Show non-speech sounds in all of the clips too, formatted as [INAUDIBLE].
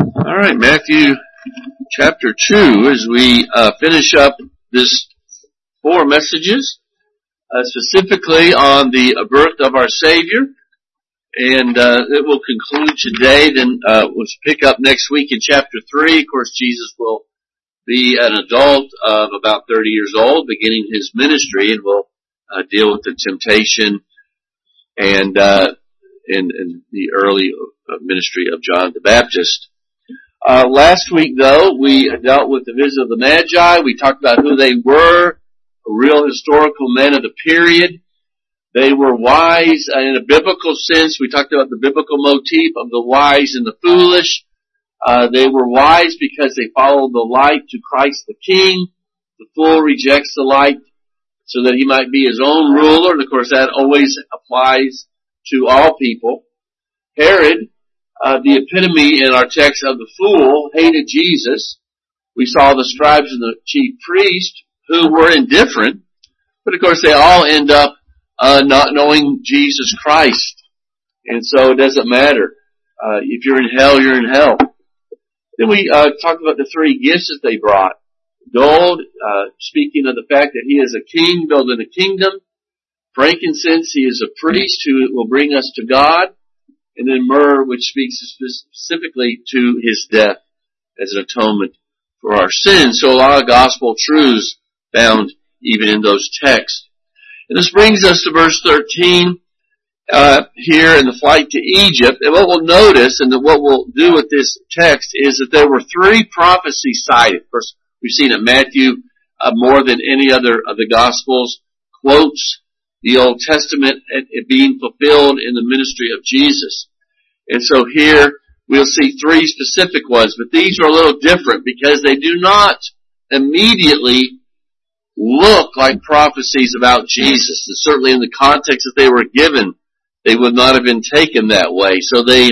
All right, Matthew chapter 2, as we uh, finish up this four messages, uh, specifically on the birth of our Savior. And uh, it will conclude today, then uh, we'll pick up next week in chapter 3. Of course, Jesus will be an adult of about 30 years old, beginning his ministry, and will uh, deal with the temptation and uh, in, in the early uh, ministry of John the Baptist. Uh, last week, though, we dealt with the visit of the Magi. We talked about who they were, real historical men of the period. They were wise in a biblical sense. We talked about the biblical motif of the wise and the foolish. Uh, they were wise because they followed the light to Christ the King. The fool rejects the light so that he might be his own ruler. And of course that always applies to all people. Herod, uh, the epitome in our text of the fool, hated Jesus. We saw the scribes and the chief priest who were indifferent, but of course they all end up uh, not knowing Jesus Christ, and so it doesn't matter. Uh, if you're in hell, you're in hell. Then we uh, talked about the three gifts that they brought. Gold, uh, speaking of the fact that he is a king building a kingdom. Frankincense, he is a priest who will bring us to God. And then myrrh, which speaks specifically to his death as an atonement for our sins. So a lot of gospel truths found even in those texts. And this brings us to verse 13 uh, here in the flight to Egypt. And what we'll notice, and what we'll do with this text, is that there were three prophecies cited. Of course, we've seen that Matthew, uh, more than any other of the Gospels, quotes the Old Testament being fulfilled in the ministry of Jesus. And so here we'll see three specific ones, but these are a little different because they do not immediately look like prophecies about Jesus. And certainly in the context that they were given, they would not have been taken that way. So they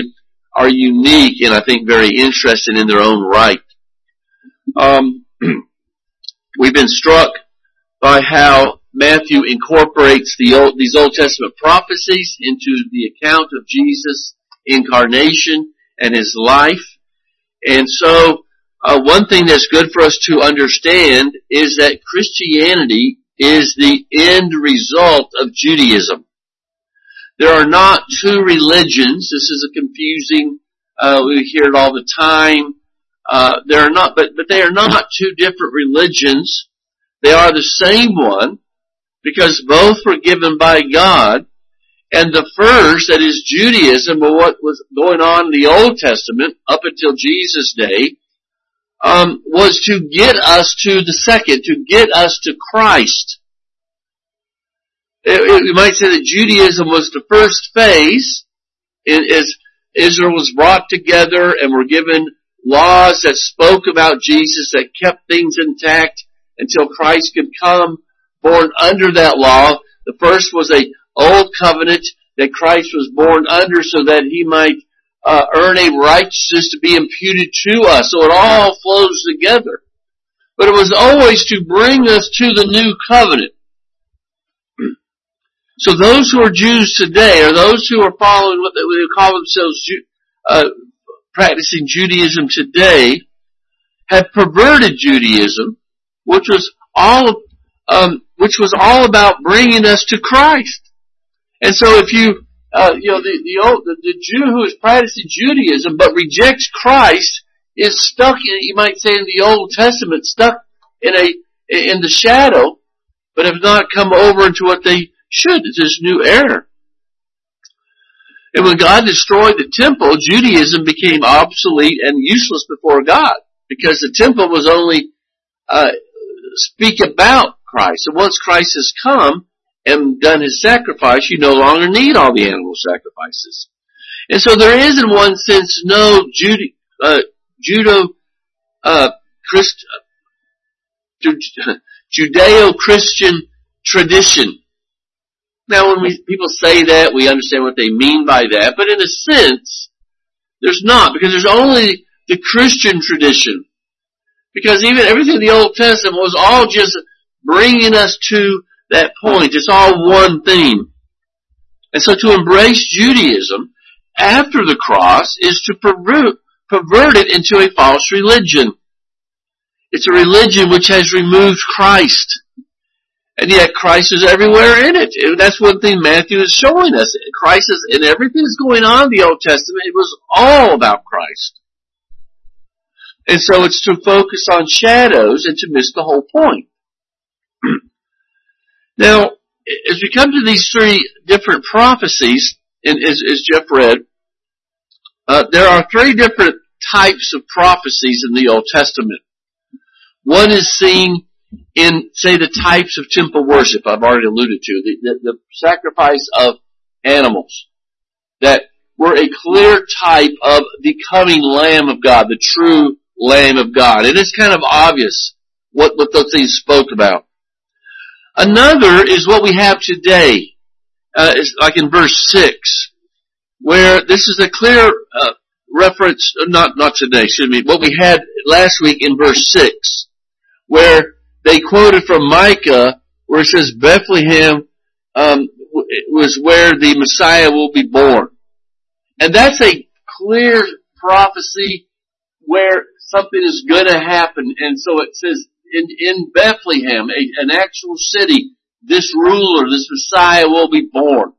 are unique and I think very interesting in their own right. Um, [CLEARS THROAT] we've been struck by how Matthew incorporates the old, these Old Testament prophecies into the account of Jesus' incarnation and his life. And so uh, one thing that's good for us to understand is that Christianity is the end result of Judaism. There are not two religions. This is a confusing. Uh, we hear it all the time. Uh, there are not, but but they are not two different religions. They are the same one because both were given by God. And the first, that is Judaism, or what was going on in the Old Testament up until Jesus' day, um, was to get us to the second, to get us to Christ. It, it, you might say that Judaism was the first phase, as Israel was brought together and were given laws that spoke about Jesus, that kept things intact until Christ could come, born under that law. The first was a old covenant that Christ was born under so that he might uh, earn a righteousness to be imputed to us. So it all flows together. But it was always to bring us to the new covenant. So those who are Jews today, or those who are following what they would call themselves uh, practicing Judaism today, have perverted Judaism, which was all, um, which was all about bringing us to Christ. And so if you uh, you know, the, the, old, the, the Jew who is practicing Judaism but rejects Christ is stuck in, you might say in the Old Testament, stuck in a, in the shadow, but have not come over into what they should. It's this new era. And when God destroyed the temple, Judaism became obsolete and useless before God because the temple was only uh, speak about Christ. And once Christ has come, and done his sacrifice, you no longer need all the animal sacrifices. And so there is in one sense no Jude, uh, Judo, uh, Christ, [LAUGHS] Judeo-Christian tradition. Now when we, people say that, we understand what they mean by that, but in a sense, there's not, because there's only the Christian tradition. Because even everything in the Old Testament was all just bringing us to that point. It's all one thing. And so to embrace Judaism after the cross is to pervert, it into a false religion. It's a religion which has removed Christ. And yet Christ is everywhere in it. And that's one thing Matthew is showing us. Christ is in everything that's going on in the Old Testament. It was all about Christ. And so it's to focus on shadows and to miss the whole point. [CLEARS THROAT] now, as we come to these three different prophecies, and as, as Jeff read, uh, there are three different types of prophecies in the Old Testament. One is seen in, say, the types of temple worship I've already alluded to, the, the, the sacrifice of animals that were a clear type of the coming Lamb of God, the true Lamb of God. And it's kind of obvious what, what those things spoke about. Another is what we have today, uh, is like in verse 6, where this is a clear uh, reference, uh, not, not today, excuse me, what we had last week in verse 6, where they quoted from Micah, where it says Bethlehem um, was where the Messiah will be born. And that's a clear prophecy where something is going to happen. And so it says in, in Bethlehem, a, an actual city, this ruler, this Messiah will be born.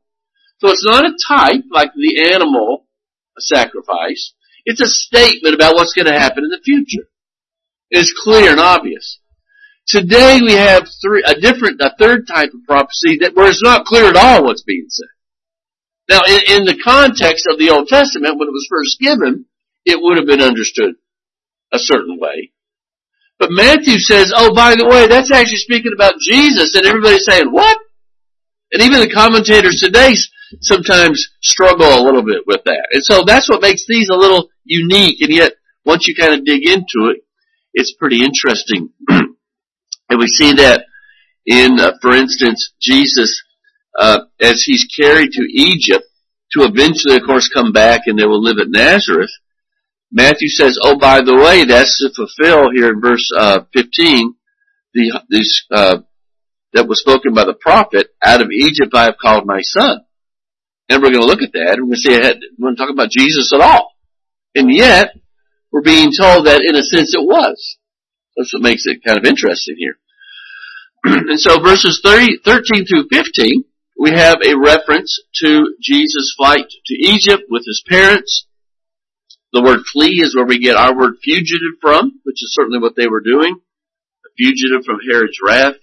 So it's not a type like the animal sacrifice. It's a statement about what's going to happen in the future. It's clear and obvious. Today we have three, a different, a third type of prophecy that where it's not clear at all what's being said. Now, in, in the context of the Old Testament, when it was first given, it would have been understood a certain way. But Matthew says, oh, by the way, that's actually speaking about Jesus, and everybody's saying, what? And even the commentators today sometimes struggle a little bit with that. And so that's what makes these a little unique, and yet, once you kind of dig into it, it's pretty interesting. [CLEARS THROAT] and we see that in, uh, for instance, Jesus, uh, as he's carried to Egypt, to eventually, of course, come back and they will live at Nazareth, Matthew says, oh, by the way, that's to fulfill here in verse uh, 15, the, this, uh, that was spoken by the prophet, out of Egypt I have called my son. And we're going to look at that and we're going to see, ahead, we're going to talk about Jesus at all. And yet, we're being told that in a sense it was. That's what makes it kind of interesting here. [CLEARS THROAT] and so verses 30, 13 through 15, we have a reference to Jesus' flight to Egypt with his parents, the word flee is where we get our word fugitive from, which is certainly what they were doing. A fugitive from Herod's wrath.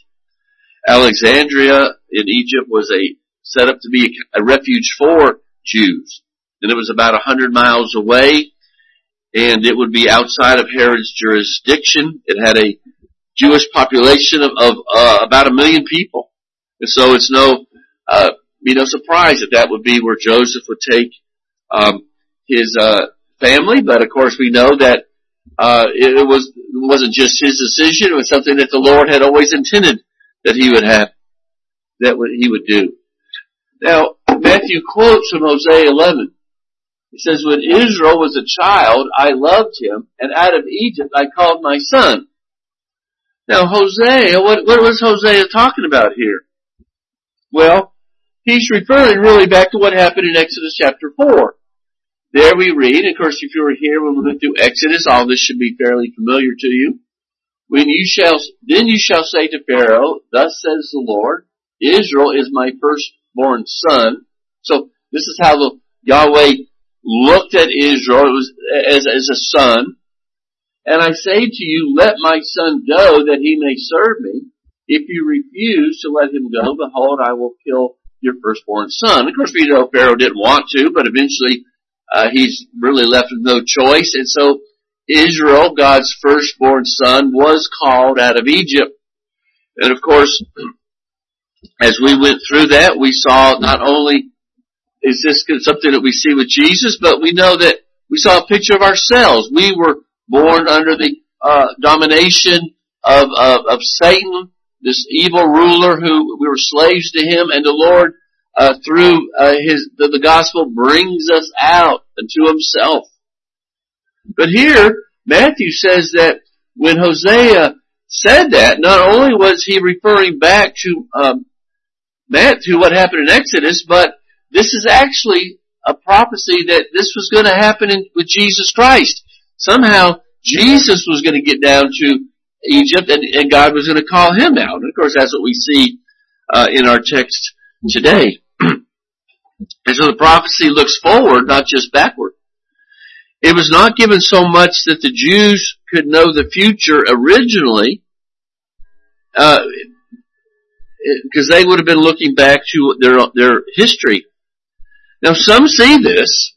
Alexandria in Egypt was a set up to be a refuge for Jews. And it was about a hundred miles away and it would be outside of Herod's jurisdiction. It had a Jewish population of, of uh, about a million people. And so it's no, uh, be no surprise that that would be where Joseph would take, um, his, uh, family, but of course we know that uh, it was it wasn't just his decision; it was something that the Lord had always intended that he would have, that he would do. Now Matthew quotes from Hosea 11. He says, "When Israel was a child, I loved him, and out of Egypt I called my son." Now Hosea, what, what was Hosea talking about here? Well, he's referring really back to what happened in Exodus chapter 4. There we read, of course, if you were here when we went through Exodus, all this should be fairly familiar to you. When you shall, then you shall say to Pharaoh, thus says the Lord, Israel is my firstborn son. So this is how the Yahweh looked at Israel was as, as a son. And I say to you, let my son go that he may serve me. If you refuse to let him go, behold, I will kill your firstborn son. Of course, we know Pharaoh didn't want to, but eventually uh, he's really left with no choice. And so Israel, God's firstborn son, was called out of Egypt. And of course, [CLEARS THROAT] as we went through that, we saw not only is this something that we see with Jesus, but we know that we saw a picture of ourselves. We were born under the uh, domination of, of, of Satan, this evil ruler who we were slaves to him, and the Lord uh, through uh, his the, the gospel brings us out to himself. But here, Matthew says that when Hosea said that, not only was he referring back to um, to what happened in Exodus, but this is actually a prophecy that this was going to happen in, with Jesus Christ. somehow Jesus was going to get down to Egypt and, and God was going to call him out. And of course, that's what we see uh, in our text today. And so the prophecy looks forward, not just backward. It was not given so much that the Jews could know the future originally, because uh, they would have been looking back to their their history. Now, some see this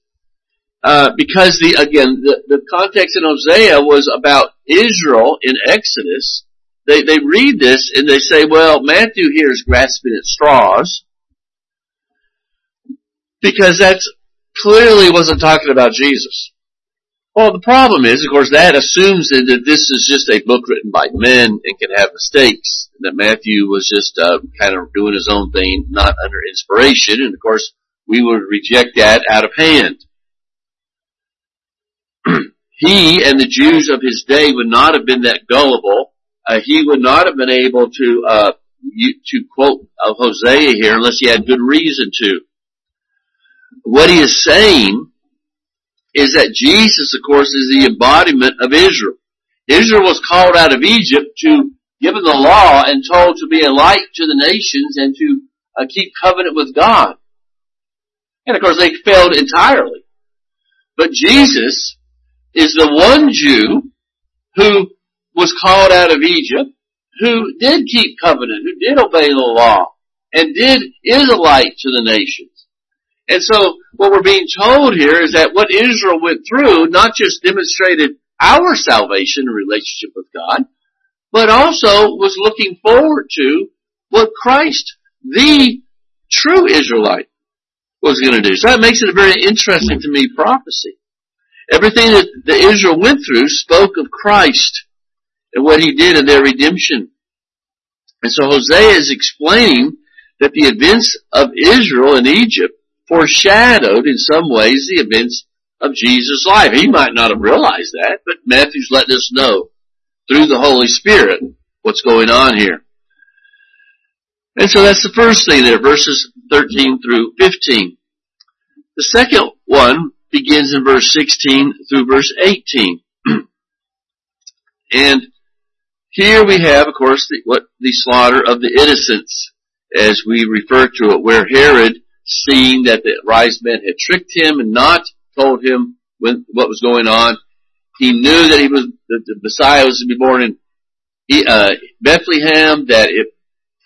uh, because the again the, the context in Hosea was about Israel in Exodus. They they read this and they say, well, Matthew here is grasping at straws because that clearly wasn't talking about Jesus. Well, the problem is, of course, that assumes that this is just a book written by men and can have mistakes. That Matthew was just uh, kind of doing his own thing, not under inspiration, and of course, we would reject that out of hand. [CLEARS THROAT] he and the Jews of his day would not have been that gullible. Uh, he would not have been able to uh, to quote uh, Hosea here unless he had good reason to. What he is saying is that Jesus, of course, is the embodiment of Israel. Israel was called out of Egypt to given the law and told to be a light to the nations and to uh, keep covenant with God. And of course they failed entirely. But Jesus is the one Jew who was called out of Egypt, who did keep covenant, who did obey the law, and did, is a light to the nations. And so what we're being told here is that what Israel went through not just demonstrated our salvation and relationship with God, but also was looking forward to what Christ, the true Israelite, was going to do. So that makes it a very interesting to me prophecy. Everything that the Israel went through spoke of Christ and what he did in their redemption. And so Hosea is explaining that the events of Israel in Egypt foreshadowed in some ways the events of Jesus' life. He might not have realized that, but Matthew's letting us know through the Holy Spirit what's going on here. And so that's the first thing there, verses 13 through 15. The second one begins in verse 16 through verse 18. [CLEARS THROAT] and here we have, of course, the, what the slaughter of the innocents, as we refer to it, where Herod seeing that the wise men had tricked him and not told him when, what was going on. He knew that he was that the Messiah was to be born in uh, Bethlehem. That it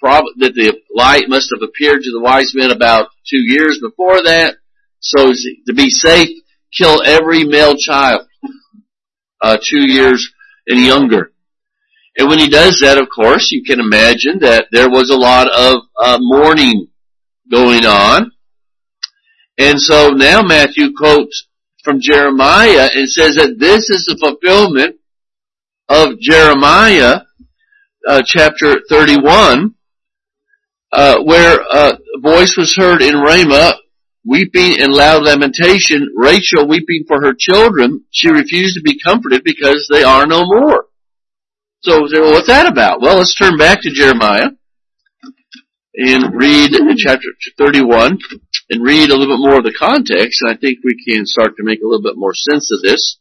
that the light must have appeared to the wise men about two years before that. So to be safe, kill every male child [LAUGHS] uh, two years and younger. And when he does that, of course, you can imagine that there was a lot of uh, mourning going on. And so now Matthew quotes from Jeremiah and says that this is the fulfillment of Jeremiah uh, chapter 31, uh, where uh, a voice was heard in Ramah, weeping and loud lamentation, Rachel weeping for her children. She refused to be comforted because they are no more. So, well, what's that about? Well, let's turn back to Jeremiah and read chapter 31 and read a little bit more of the context, and I think we can start to make a little bit more sense of this.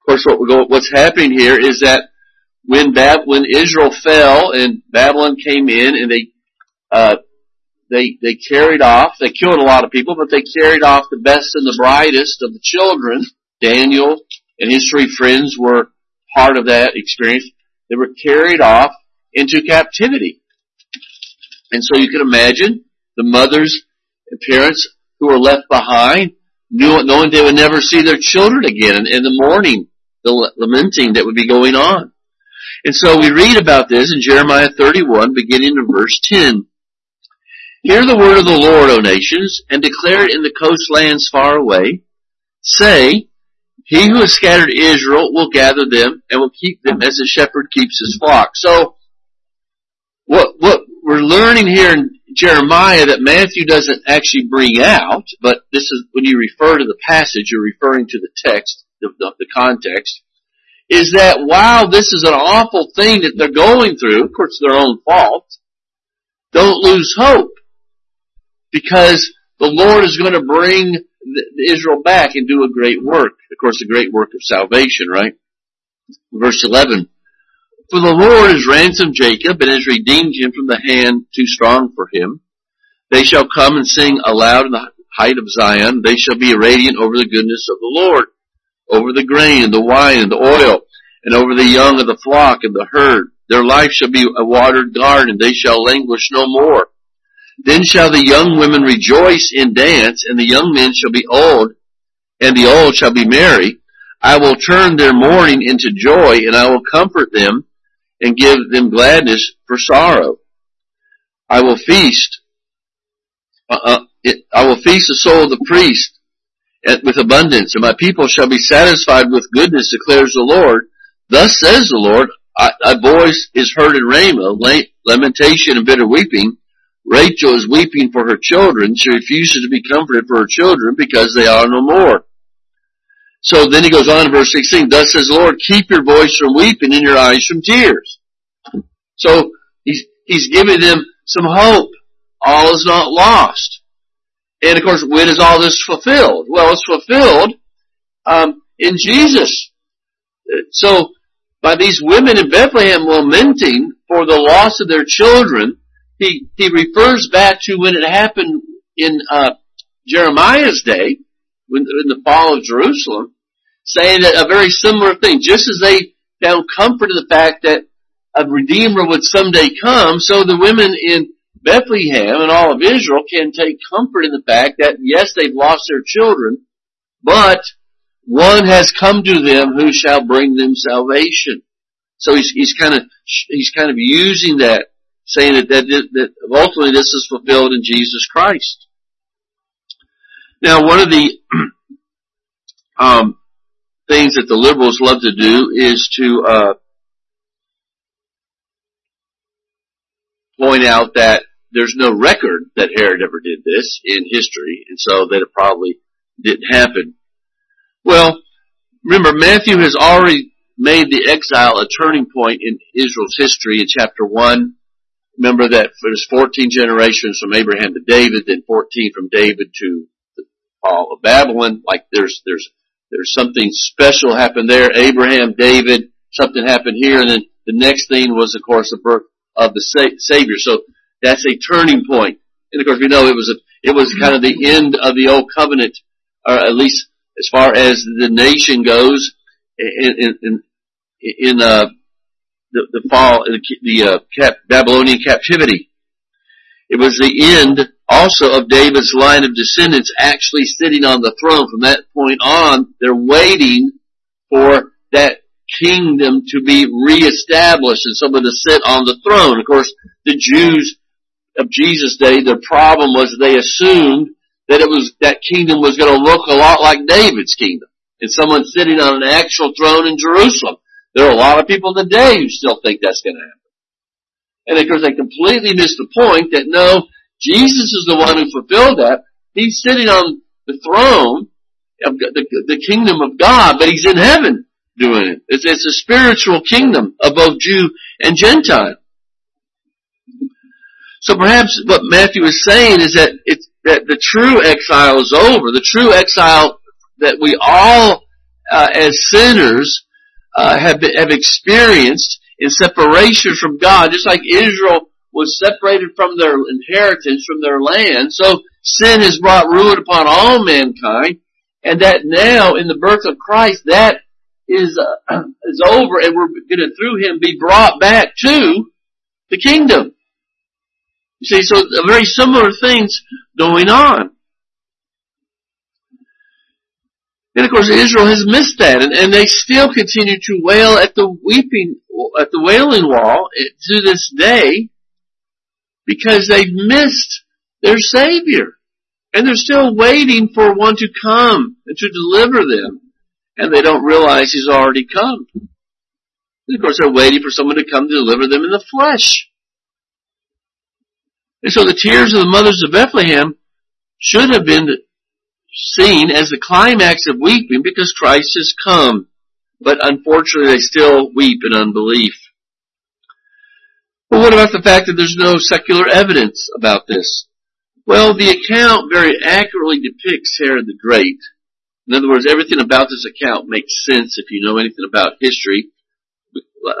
Of course, what what's happening here is that when Bab, when Israel fell and Babylon came in and they, uh, they, they carried off, they killed a lot of people, but they carried off the best and the brightest of the children. Daniel and his three friends were part of that experience. They were carried off into captivity. And so you can imagine the mothers and parents who were left behind, knowing they would never see their children again, and in the morning, the lamenting that would be going on. And so we read about this in Jeremiah 31, beginning in verse 10. Hear the word of the Lord, O nations, and declare it in the coastlands far away. Say, He who has scattered Israel will gather them and will keep them as a shepherd keeps his flock. So, what, what we're learning here in Jeremiah that Matthew doesn't actually bring out, but this is when you refer to the passage, you're referring to the text, the, the, the context, is that while this is an awful thing that they're going through, of course their own fault, don't lose hope. Because the Lord is going to bring Israel back and do a great work. Of course, a great work of salvation, right? Verse 11. For the Lord has ransomed Jacob and has redeemed him from the hand too strong for him. They shall come and sing aloud in the height of Zion. They shall be radiant over the goodness of the Lord, over the grain and the wine and the oil, and over the young of the flock and the herd. Their life shall be a watered garden. They shall languish no more. Then shall the young women rejoice in dance, and the young men shall be old, and the old shall be merry. I will turn their mourning into joy, and I will comfort them, and give them gladness for sorrow. I will feast, uh, uh it, I will feast the soul of the priest with abundance, and my people shall be satisfied with goodness, declares the Lord. Thus says the Lord, a voice is heard in Ramah, lamentation and bitter weeping, Rachel is weeping for her children. She refuses to be comforted for her children because they are no more. So then he goes on in verse 16, thus says Lord, keep your voice from weeping and your eyes from tears. So he's, he's giving them some hope. All is not lost. And of course, when is all this fulfilled? Well, it's fulfilled, um, in Jesus. So, by these women in Bethlehem lamenting for the loss of their children, he, he refers back to when it happened in, uh, Jeremiah's day, in the fall of Jerusalem, saying that a very similar thing. Just as they found comfort in the fact that a Redeemer would someday come, so the women in Bethlehem and all of Israel can take comfort in the fact that yes, they've lost their children, but one has come to them who shall bring them salvation. So he's, he's kind of, he's kind of using that saying that, that, that ultimately this is fulfilled in Jesus Christ. Now, one of the [CLEARS THROAT] um, things that the liberals love to do is to uh, point out that there's no record that Herod ever did this in history, and so that it probably didn't happen. Well, remember Matthew has already made the exile a turning point in Israel's history in chapter 1 remember that there's 14 generations from Abraham to David, then 14 from David to fall of Babylon. Like there's, there's, there's something special happened there. Abraham, David, something happened here, and then the next thing was, of course, the birth of the Savior. So that's a turning point. And of course, we know it was a, it was kind of the end of the old covenant, or at least as far as the nation goes, in, in, in, in uh, the, the fall, the, the uh, cap, Babylonian captivity. It was the end also of David's line of descendants actually sitting on the throne. From that point on, they're waiting for that kingdom to be reestablished and someone to sit on the throne. Of course, the Jews of Jesus' day, their problem was they assumed that it was, that kingdom was going to look a lot like David's kingdom. And someone sitting on an actual throne in Jerusalem. There are a lot of people today who still think that's going to happen. And of course they completely miss the point that no, Jesus is the one who fulfilled that. He's sitting on the throne of the, the kingdom of God, but he's in heaven doing it. It's, it's a spiritual kingdom of both Jew and Gentile. So perhaps what Matthew is saying is that it's, that the true exile is over. The true exile that we all, uh, as sinners, uh, have have experienced in separation from God, just like Israel was separated from their inheritance, from their land. So sin has brought ruin upon all mankind, and that now in the birth of Christ, that is uh, [CLEARS THROAT] is over, and we're going to through Him be brought back to the kingdom. You see, so very similar things going on. And of course Israel has missed that and, and they still continue to wail at the weeping, at the wailing wall to this day because they've missed their Savior. And they're still waiting for one to come and to deliver them. And they don't realize He's already come. And of course they're waiting for someone to come to deliver them in the flesh. And so the tears of the mothers of Bethlehem should have been seen as the climax of weeping because Christ has come. But unfortunately they still weep in unbelief. But what about the fact that there's no secular evidence about this? Well, the account very accurately depicts Herod the Great. In other words, everything about this account makes sense if you know anything about history.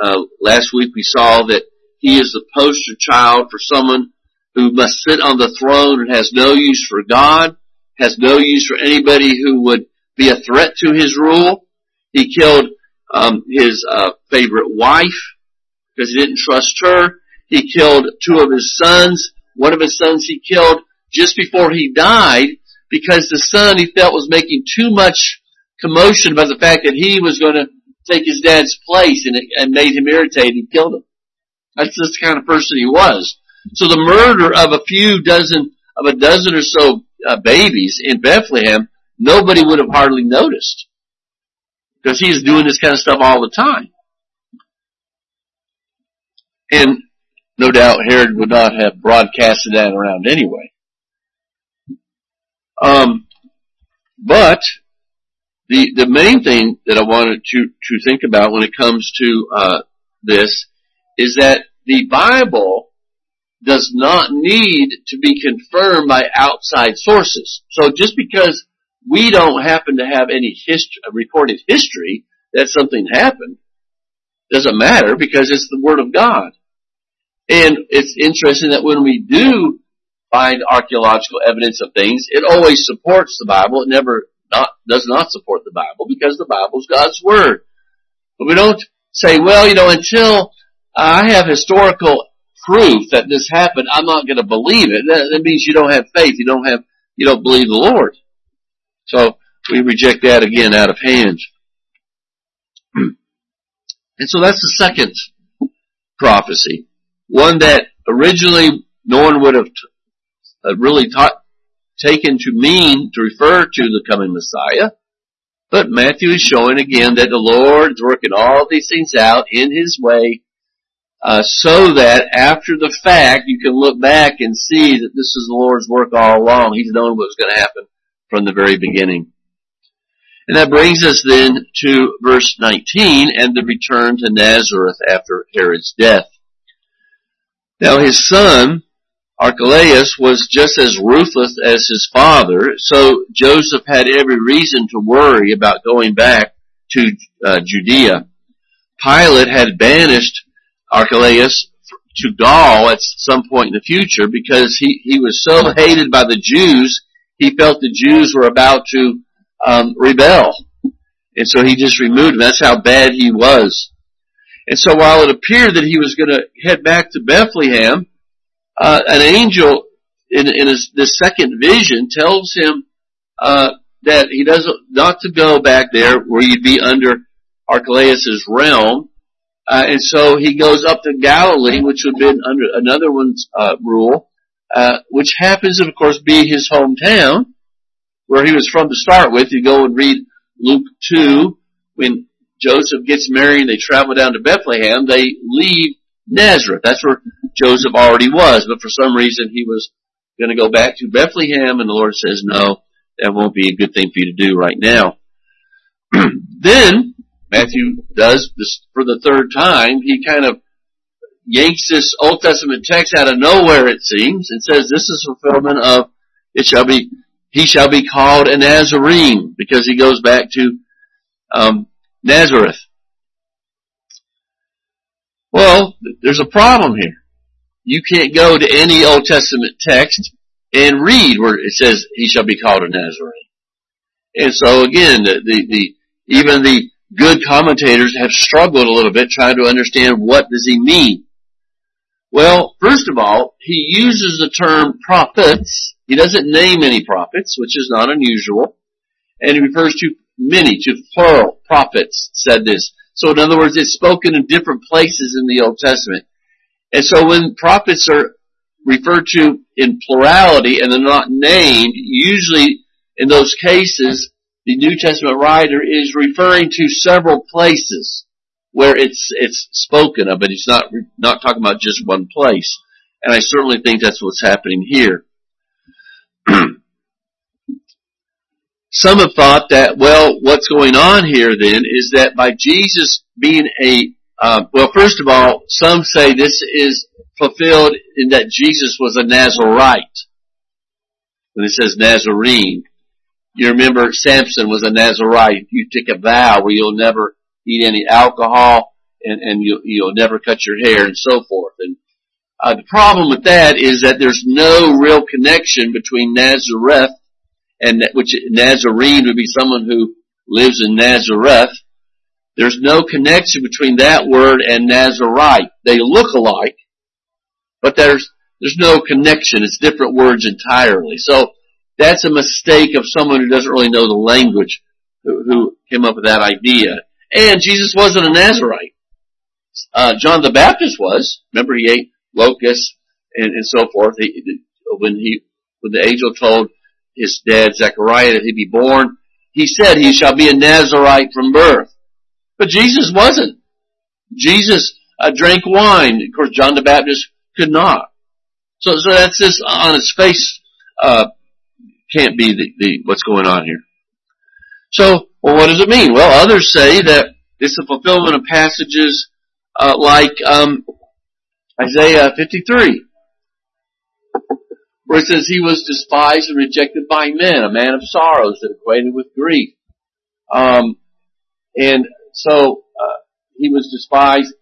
Uh, last week we saw that he is the poster child for someone who must sit on the throne and has no use for God, has no use for anybody who would be a threat to his rule. He killed um, his uh, favorite wife because he didn't trust her. He killed two of his sons. One of his sons he killed just before he died because the son he felt was making too much commotion about the fact that he was going to take his dad's place and it and made him irritated. He killed him. That's just the kind of person he was. So the murder of a few dozen, of a dozen or so uh, babies in Bethlehem, nobody would have hardly noticed. Because he is doing this kind of stuff all the time. And no doubt Herod would not have broadcasted that around anyway. Um, but the the main thing that I wanted to to think about when it comes to uh, this is that the Bible does not need to be confirmed by outside sources. So just because we don't happen to have any history, recorded history that something happened, doesn't matter because it's the Word of God. And it's interesting that when we do find archaeological evidence of things, it always supports the Bible. It never not, does not support the Bible because the Bible is God's Word. But we don't say, well, you know, until I have historical proof that this happened, I'm not going to believe it. That, that means you don't have faith. You don't have, you don't believe the Lord. So we reject that again out of hand. [CLEARS THROAT] And so that's the second prophecy. One that originally no one would have uh, really taught, taken to mean to refer to the coming Messiah. But Matthew is showing again that the Lord is working all these things out in His way, uh, so that after the fact you can look back and see that this is the Lord's work all along. He's known what was going to happen from the very beginning. And that brings us then to verse 19 and the return to Nazareth after Herod's death. Now his son, Archelaus, was just as ruthless as his father, so Joseph had every reason to worry about going back to uh, Judea. Pilate had banished Archelaus to Gaul at some point in the future because he, he was so [LAUGHS] hated by the Jews, he felt the Jews were about to um, rebel. And so he just removed him. That's how bad he was. And so while it appeared that he was going to head back to Bethlehem, uh, an angel in, in his, this second vision tells him uh, that he doesn't not to go back there where you'd be under Archelaus's realm. Uh, and so he goes up to Galilee, which would have been under another one's uh, rule, uh, which happens, to, of course, be his hometown, where he was from to start with. You go and read Luke 2, when Joseph gets married and they travel down to Bethlehem, they leave Nazareth. That's where Joseph already was, but for some reason he was going to go back to Bethlehem and the Lord says, no, that won't be a good thing for you to do right now. [CLEARS THROAT] then, Matthew does this for the third time. He kind of yanks this Old Testament text out of nowhere, it seems, and says this is fulfillment of, it shall be, he shall be called a Nazarene, because he goes back to, um, Nazareth. Well, there's a problem here. You can't go to any Old Testament text and read where it says he shall be called a Nazarene. And so again, the, the, the, even the good commentators have struggled a little bit trying to understand what does he mean. Well, first of all, he uses the term prophets. He doesn't name any prophets, which is not unusual. And he refers to many, to plural prophets said this. So in other words, it's spoken in different places in the Old Testament. And so when prophets are referred to in plurality and they're not named, usually in those cases, the New Testament writer is referring to several places where it's, it's spoken of, but he's not, not talking about just one place. And I certainly think that's what's happening here. Some have thought that, well, what's going on here then is that by Jesus being a, uh, well, first of all, some say this is fulfilled in that Jesus was a Nazarite. when it says Nazarene. You remember Samson was a Nazarite. You take a vow where you'll never eat any alcohol and, and you, you'll never cut your hair and so forth. And uh, the problem with that is that there's no real connection between Nazareth and which Nazarene would be someone who lives in Nazareth. There's no connection between that word and Nazarite. They look alike, but there's there's no connection. It's different words entirely. So that's a mistake of someone who doesn't really know the language who, who came up with that idea. And Jesus wasn't a Nazarite. Uh, John the Baptist was. Remember, he ate locusts and, and so forth. He, when he when the angel told his dad Zechariah that he'd be born, he said he shall be a Nazarite from birth. But Jesus wasn't. Jesus uh, drank wine. Of course, John the Baptist could not. So, so that's just on its face, uh, can't be the, the, what's going on here. So, well, what does it mean? Well, others say that it's a fulfillment of passages, uh, like, um, Isaiah 53 where it says he was despised and rejected by men, a man of sorrows and acquainted with grief. Um, and so uh, he was despised.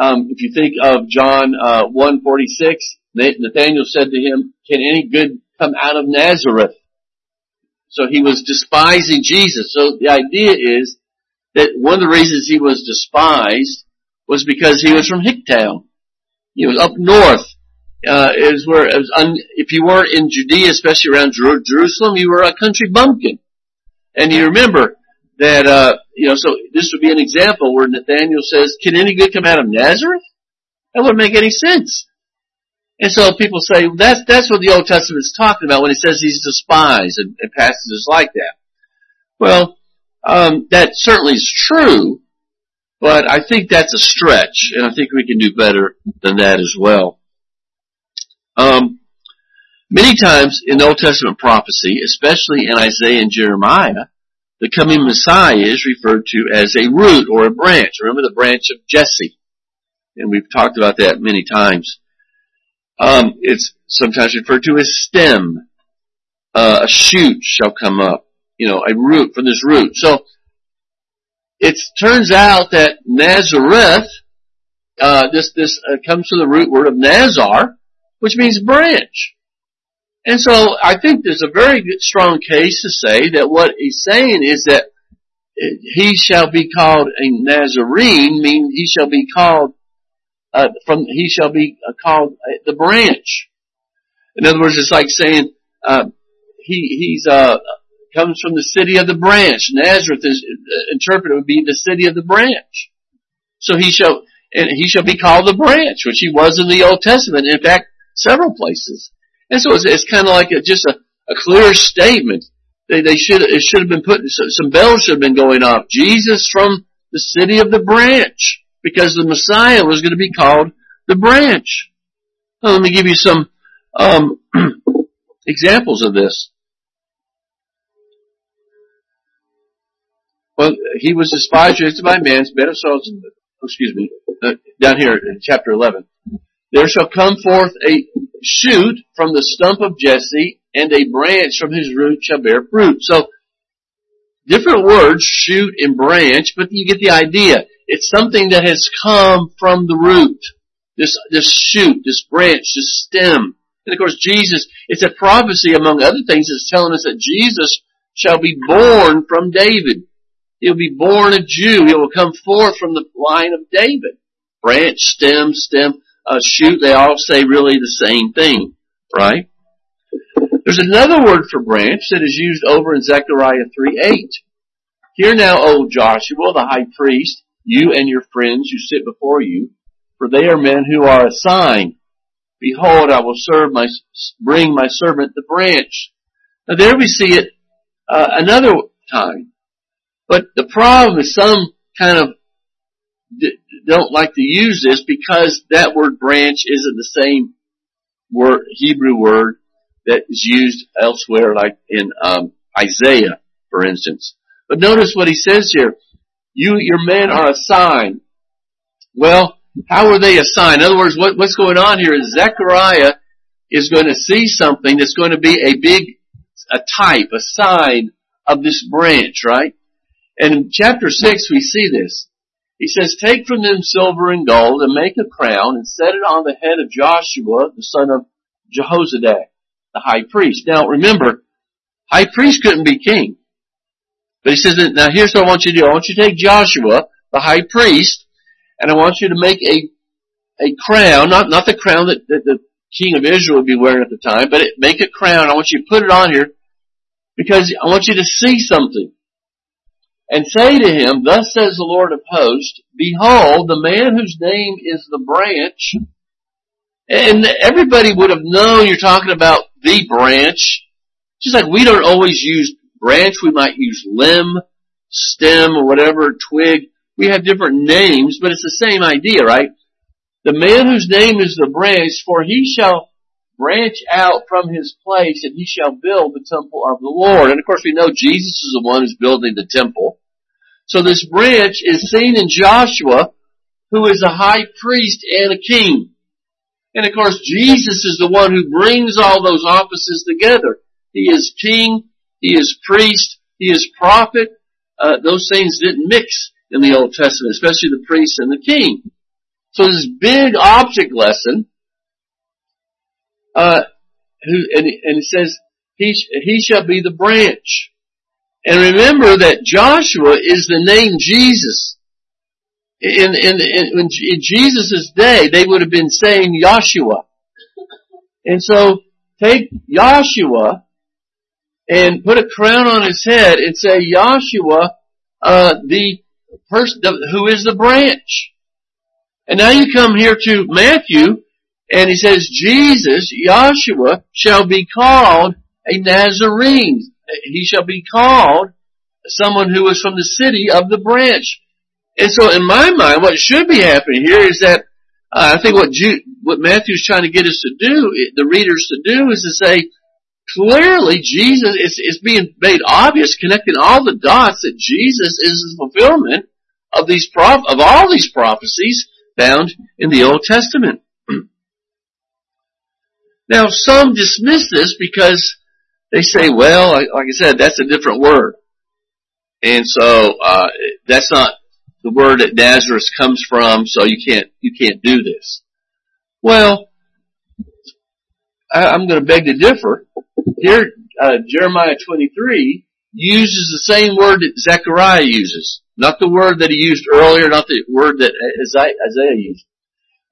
Um, if you think of John uh, 1:46, Nathaniel said to him, "Can any good come out of Nazareth?" So he was despising Jesus. So the idea is that one of the reasons he was despised was because he was from Hicktown. He was up north uh, is where was un, if you weren't in Judea, especially around Jer- Jerusalem, you were a country bumpkin. And you remember that uh, you know, so this would be an example where Nathaniel says, "Can any good come out of Nazareth?" That wouldn't make any sense. And so people say that's that's what the Old Testament is talking about when it says he's despised and, and passages like that. Well, um, that certainly is true, but I think that's a stretch, and I think we can do better than that as well. Um, many times in Old Testament prophecy, especially in Isaiah and Jeremiah, the coming Messiah is referred to as a root or a branch. Remember the branch of Jesse? And we've talked about that many times. Um, it's sometimes referred to as stem. Uh, a shoot shall come up. You know, a root from this root. So, it turns out that Nazareth, uh, this, this uh, comes from the root word of Nazar, which means branch. And so I think there's a very strong case to say that what he's saying is that he shall be called a Nazarene, mean he shall be called uh, from he shall be uh, called uh, the branch. In other words, it's like saying uh, he he's uh, comes from the city of the branch. Nazareth is uh, interpreted would be the city of the branch. So he shall and he shall be called the branch, which he was in the Old Testament. In fact, several places. And so it's, it's kind of like a, just a, a clear statement. They, they should, it should have been put, some bells should have been going off. Jesus from the city of the branch, because the Messiah was going to be called the branch. Let me give you some, um, [CLEARS THROAT] examples of this. Well, he was despised, by bed of sorrows, excuse me, uh, down here in chapter 11. There shall come forth a shoot from the stump of Jesse, and a branch from his root shall bear fruit. So, different words, shoot and branch, but you get the idea. It's something that has come from the root. This, this shoot, this branch, this stem. And of course Jesus, it's a prophecy among other things that's telling us that Jesus shall be born from David. He'll be born a Jew. He will come forth from the line of David. Branch, stem, stem uh, shoot, they all say really the same thing, right? There's another word for branch that is used over in Zechariah 3:8. Hear now, O Joshua, the high priest, you and your friends who sit before you, for they are men who are a sign. Behold, I will serve my, bring my servant the branch. Now there we see it uh, another time. But the problem is some kind of don't like to use this because that word branch isn't the same word, Hebrew word that is used elsewhere, like in um, Isaiah, for instance. But notice what he says here. You, your men are a sign. Well, how are they a sign? In other words, what, what's going on here is Zechariah is going to see something that's going to be a big, a type, a sign of this branch, right? And in chapter 6 we see this. He says, take from them silver and gold and make a crown and set it on the head of Joshua, the son of Jehozadak, the high priest. Now remember, high priest couldn't be king. But he says, now here's what I want you to do. I want you to take Joshua, the high priest, and I want you to make a, a crown, not, not the crown that, that the king of Israel would be wearing at the time, but it, make a crown. I want you to put it on here because I want you to see something. And say to him, thus says the Lord of hosts, behold, the man whose name is the branch, and everybody would have known you're talking about the branch. Just like we don't always use branch, we might use limb, stem, or whatever, twig. We have different names, but it's the same idea, right? The man whose name is the branch, for he shall branch out from his place and he shall build the temple of the Lord. And of course we know Jesus is the one who's building the temple. So this branch is seen in Joshua, who is a high priest and a king. And of course Jesus is the one who brings all those offices together. He is king, he is priest, he is prophet. Uh, those things didn't mix in the Old Testament, especially the priest and the king. So this big object lesson, uh, who, and, and it says, he, he shall be the branch. And remember that Joshua is the name Jesus. In, in, in, in Jesus' day, they would have been saying Joshua. And so, take Joshua and put a crown on his head and say Joshua, uh, the person who is the branch. And now you come here to Matthew, and he says, Jesus, Joshua, shall be called a Nazarene. He shall be called someone who is from the city of the branch. And so in my mind, what should be happening here is that uh, I think what Jude, what Matthew's trying to get us to do, the readers to do, is to say, clearly Jesus is, is being made obvious, connecting all the dots that Jesus is the fulfillment of these prof- of all these prophecies found in the Old Testament. Now, some dismiss this because they say, well, like, I said, that's a different word. And so, uh, that's not the word that Nazareth comes from, so you can't, you can't do this. Well, I, am going to beg to differ. Here, uh, Jeremiah 23 uses the same word that Zechariah uses. Not the word that he used earlier, not the word that Isaiah used.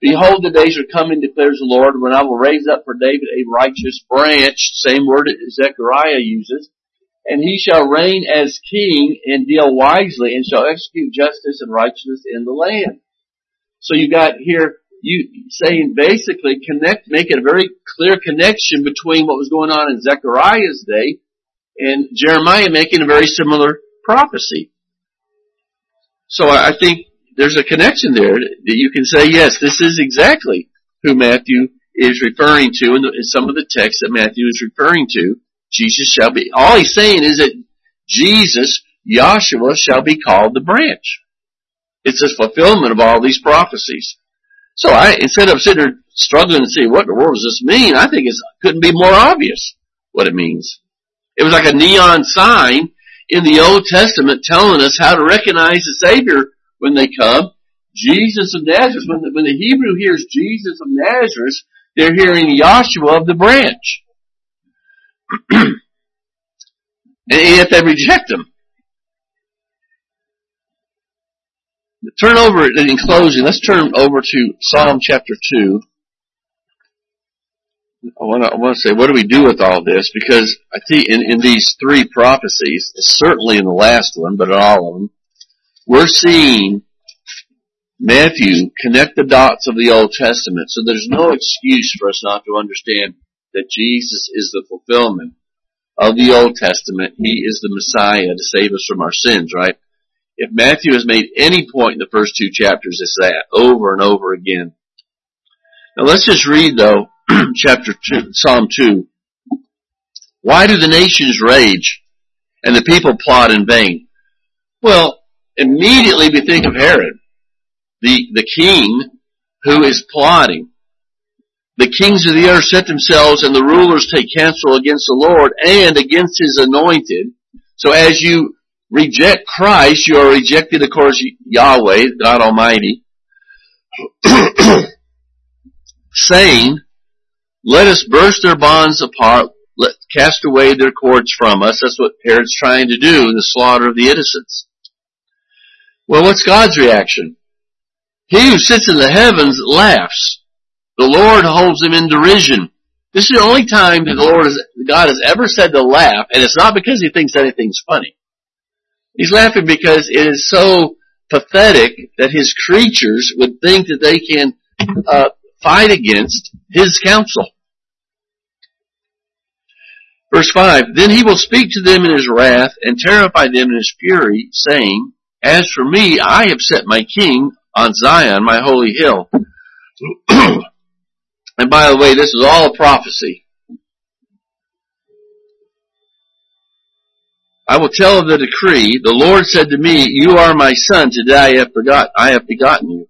Behold, the days are coming, declares the Lord, when I will raise up for David a righteous branch, same word that Zechariah uses, and he shall reign as king and deal wisely and shall execute justice and righteousness in the land. So you got here, you saying basically connect, make it a very clear connection between what was going on in Zechariah's day and Jeremiah making a very similar prophecy. So I think there's a connection there that you can say, yes, this is exactly who Matthew is referring to in, the, in some of the texts that Matthew is referring to. Jesus shall be, all he's saying is that Jesus, Yahshua, shall be called the branch. It's a fulfillment of all these prophecies. So I, instead of sitting there struggling to see what in the world does this mean, I think it couldn't be more obvious what it means. It was like a neon sign in the Old Testament telling us how to recognize the Savior when they come. Jesus of Nazareth, when the, when the Hebrew hears Jesus of Nazareth, they're hearing Yahshua of the branch. [CLEARS THROAT] and yet they reject him. Turn over, in closing, let's turn over to Psalm chapter 2. I want to I want to say, what do we do with all this? Because I think in, in these three prophecies, certainly in the last one, but in all of them, we're seeing Matthew connect the dots of the Old Testament. So there's no excuse for us not to understand that Jesus is the fulfillment of the Old Testament. He is the Messiah to save us from our sins, right? If Matthew has made any point in the first two chapters, it's that over and over again. Now let's just read though [CLEARS THROAT] chapter 2, Psalm 2. Why do the nations rage and the people plot in vain? Well, immediately we think of Herod, the, the king who is plotting. the kings of the earth set themselves and the rulers take counsel against the Lord and against his anointed. So as you reject Christ, you are rejecting, of course, Yahweh, God Almighty, [CLEARS THROAT] saying, let us burst their bonds apart, let, cast away their cords from us. That's what Herod's trying to do in the slaughter of the innocents. Well, what's God's reaction? He who sits in the heavens laughs. The Lord holds him in derision. This is the only time that the Lord has, God has ever said to laugh, and it's not because he thinks anything's funny. He's laughing because it is so pathetic that his creatures would think that they can uh, fight against his counsel. Verse 5, Then he will speak to them in his wrath and terrify them in his fury, saying, As for me, I have set my king on Zion, my holy hill. [CLEARS THROAT] and by the way, this is all a prophecy. I will tell of the decree. The Lord said to me, You are my son. Today I have begot, I have begotten you.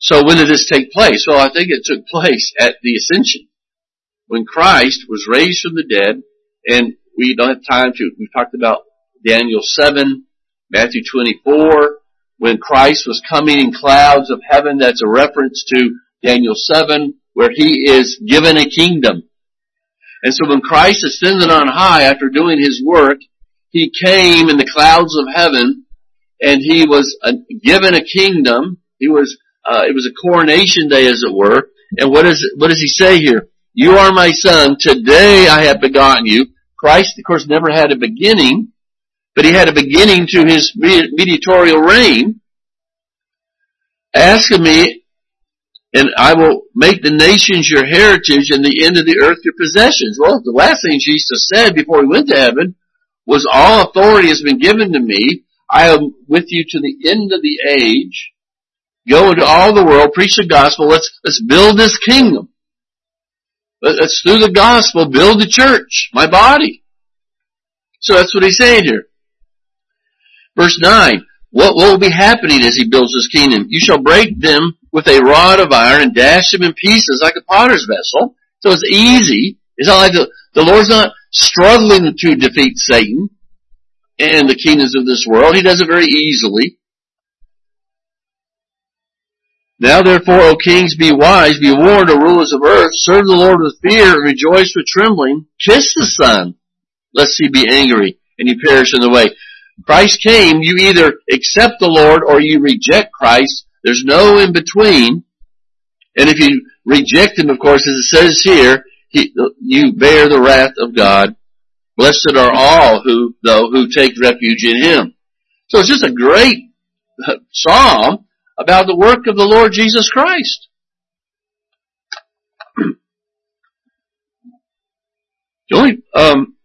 So when did this take place? Well, I think it took place at the ascension. When Christ was raised from the dead, and we don't have time to, we talked about Daniel 7, Matthew 24, when Christ was coming in clouds of heaven, that's a reference to Daniel 7, where he is given a kingdom. And so when Christ ascended on high after doing his work, he came in the clouds of heaven and he was uh, given a kingdom. He was, uh, it was a coronation day as it were. And what is, what does he say here? You are my son. Today I have begotten you. Christ, of course, never had a beginning, but he had a beginning to his mediatorial reign. Ask of me, and I will make the nations your heritage and the end of the earth your possessions. Well, the last thing Jesus said before he went to heaven was all authority has been given to me. I am with you to the end of the age. Go into all the world, preach the gospel. Let's, let's build this kingdom. Let's through the gospel build the church, my body. So that's what he's saying here. Verse 9. What, will be happening as he builds his kingdom? You shall break them with a rod of iron and dash them in pieces like a potter's vessel. So it's easy. It's not like the, the Lord's not struggling to defeat Satan and the kingdoms of this world. He does it very easily. Now therefore, O kings, be wise, be warned, O rulers of earth, serve the Lord with fear, and rejoice with trembling, kiss the Son, lest he be angry and you perish in the way. Christ came, you either accept the Lord or you reject Christ. There's no in between. And if you reject Him, of course, as it says here, he, you bear the wrath of God. Blessed are all who, though, who take refuge in Him. So it's just a great psalm about the work of the Lord Jesus Christ. [CLEARS THROAT] the only, um,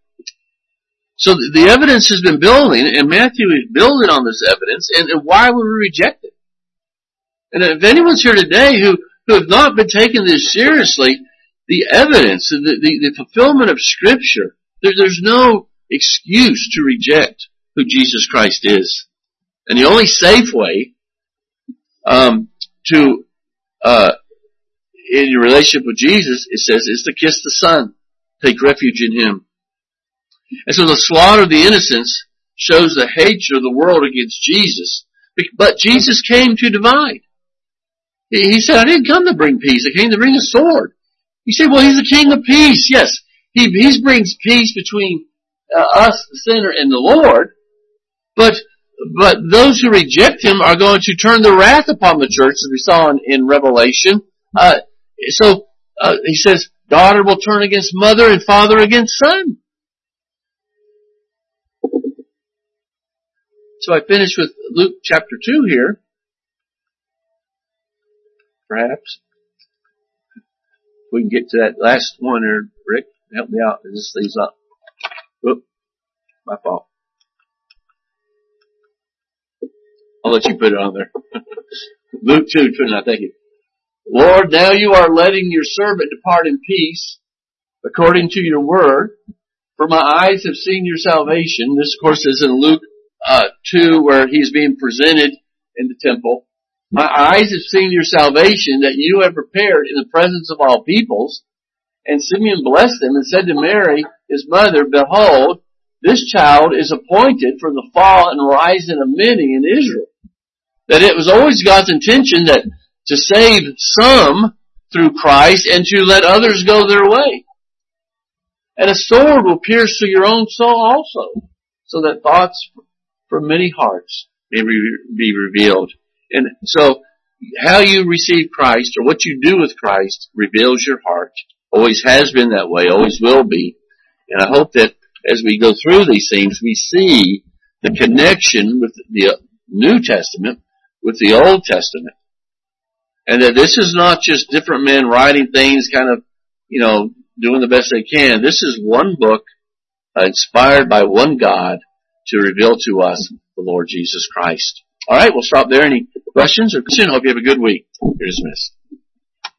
so the, evidence has been building, and Matthew is building on this evidence, and, and why would we reject it? And if anyone's here today who, who have not been taking this seriously, the evidence, the, the, the fulfillment of Scripture, there, there's no excuse to reject who Jesus Christ is. And the only safe way um, to uh, in your relationship with Jesus, it says, is to kiss the Son, take refuge in Him. And so the slaughter of the innocents shows the hatred of the world against Jesus. But Jesus came to divide. He said, I didn't come to bring peace. I came to bring a sword. You say, well, he's the king of peace. Yes, he, he brings peace between uh, us, the sinner, and the Lord. But, but those who reject him are going to turn the wrath upon the church, as we saw in, in Revelation. Uh, so, uh, he says, daughter will turn against mother and father against son. So I finish with Luke chapter 2 here. Perhaps we can get to that last one there, Rick. Help me out. This thing's up. Whoop. My fault. I'll let you put it on there. [LAUGHS] Luke 2, 29, thank you. Lord, now you are letting your servant depart in peace, according to your word. For my eyes have seen your salvation. This, of course, is in Luke uh, 2, where he's being presented in the temple. My eyes have seen your salvation that you have prepared in the presence of all peoples. And Simeon blessed them and said to Mary, his mother, Behold, this child is appointed for the fall and rising of many in Israel. That it was always God's intention that to save some through Christ and to let others go their way. And a sword will pierce through your own soul also, so that thoughts from many hearts may be revealed. And so, how you receive Christ or what you do with Christ reveals your heart. Always has been that way, always will be. And I hope that as we go through these things, we see the connection with the New Testament with the Old Testament. And that this is not just different men writing things kind of, you know, doing the best they can. This is one book inspired by one God to reveal to us the Lord Jesus Christ. All right, we'll stop there. Any questions or questions? Hope you have a good week. You're dismissed.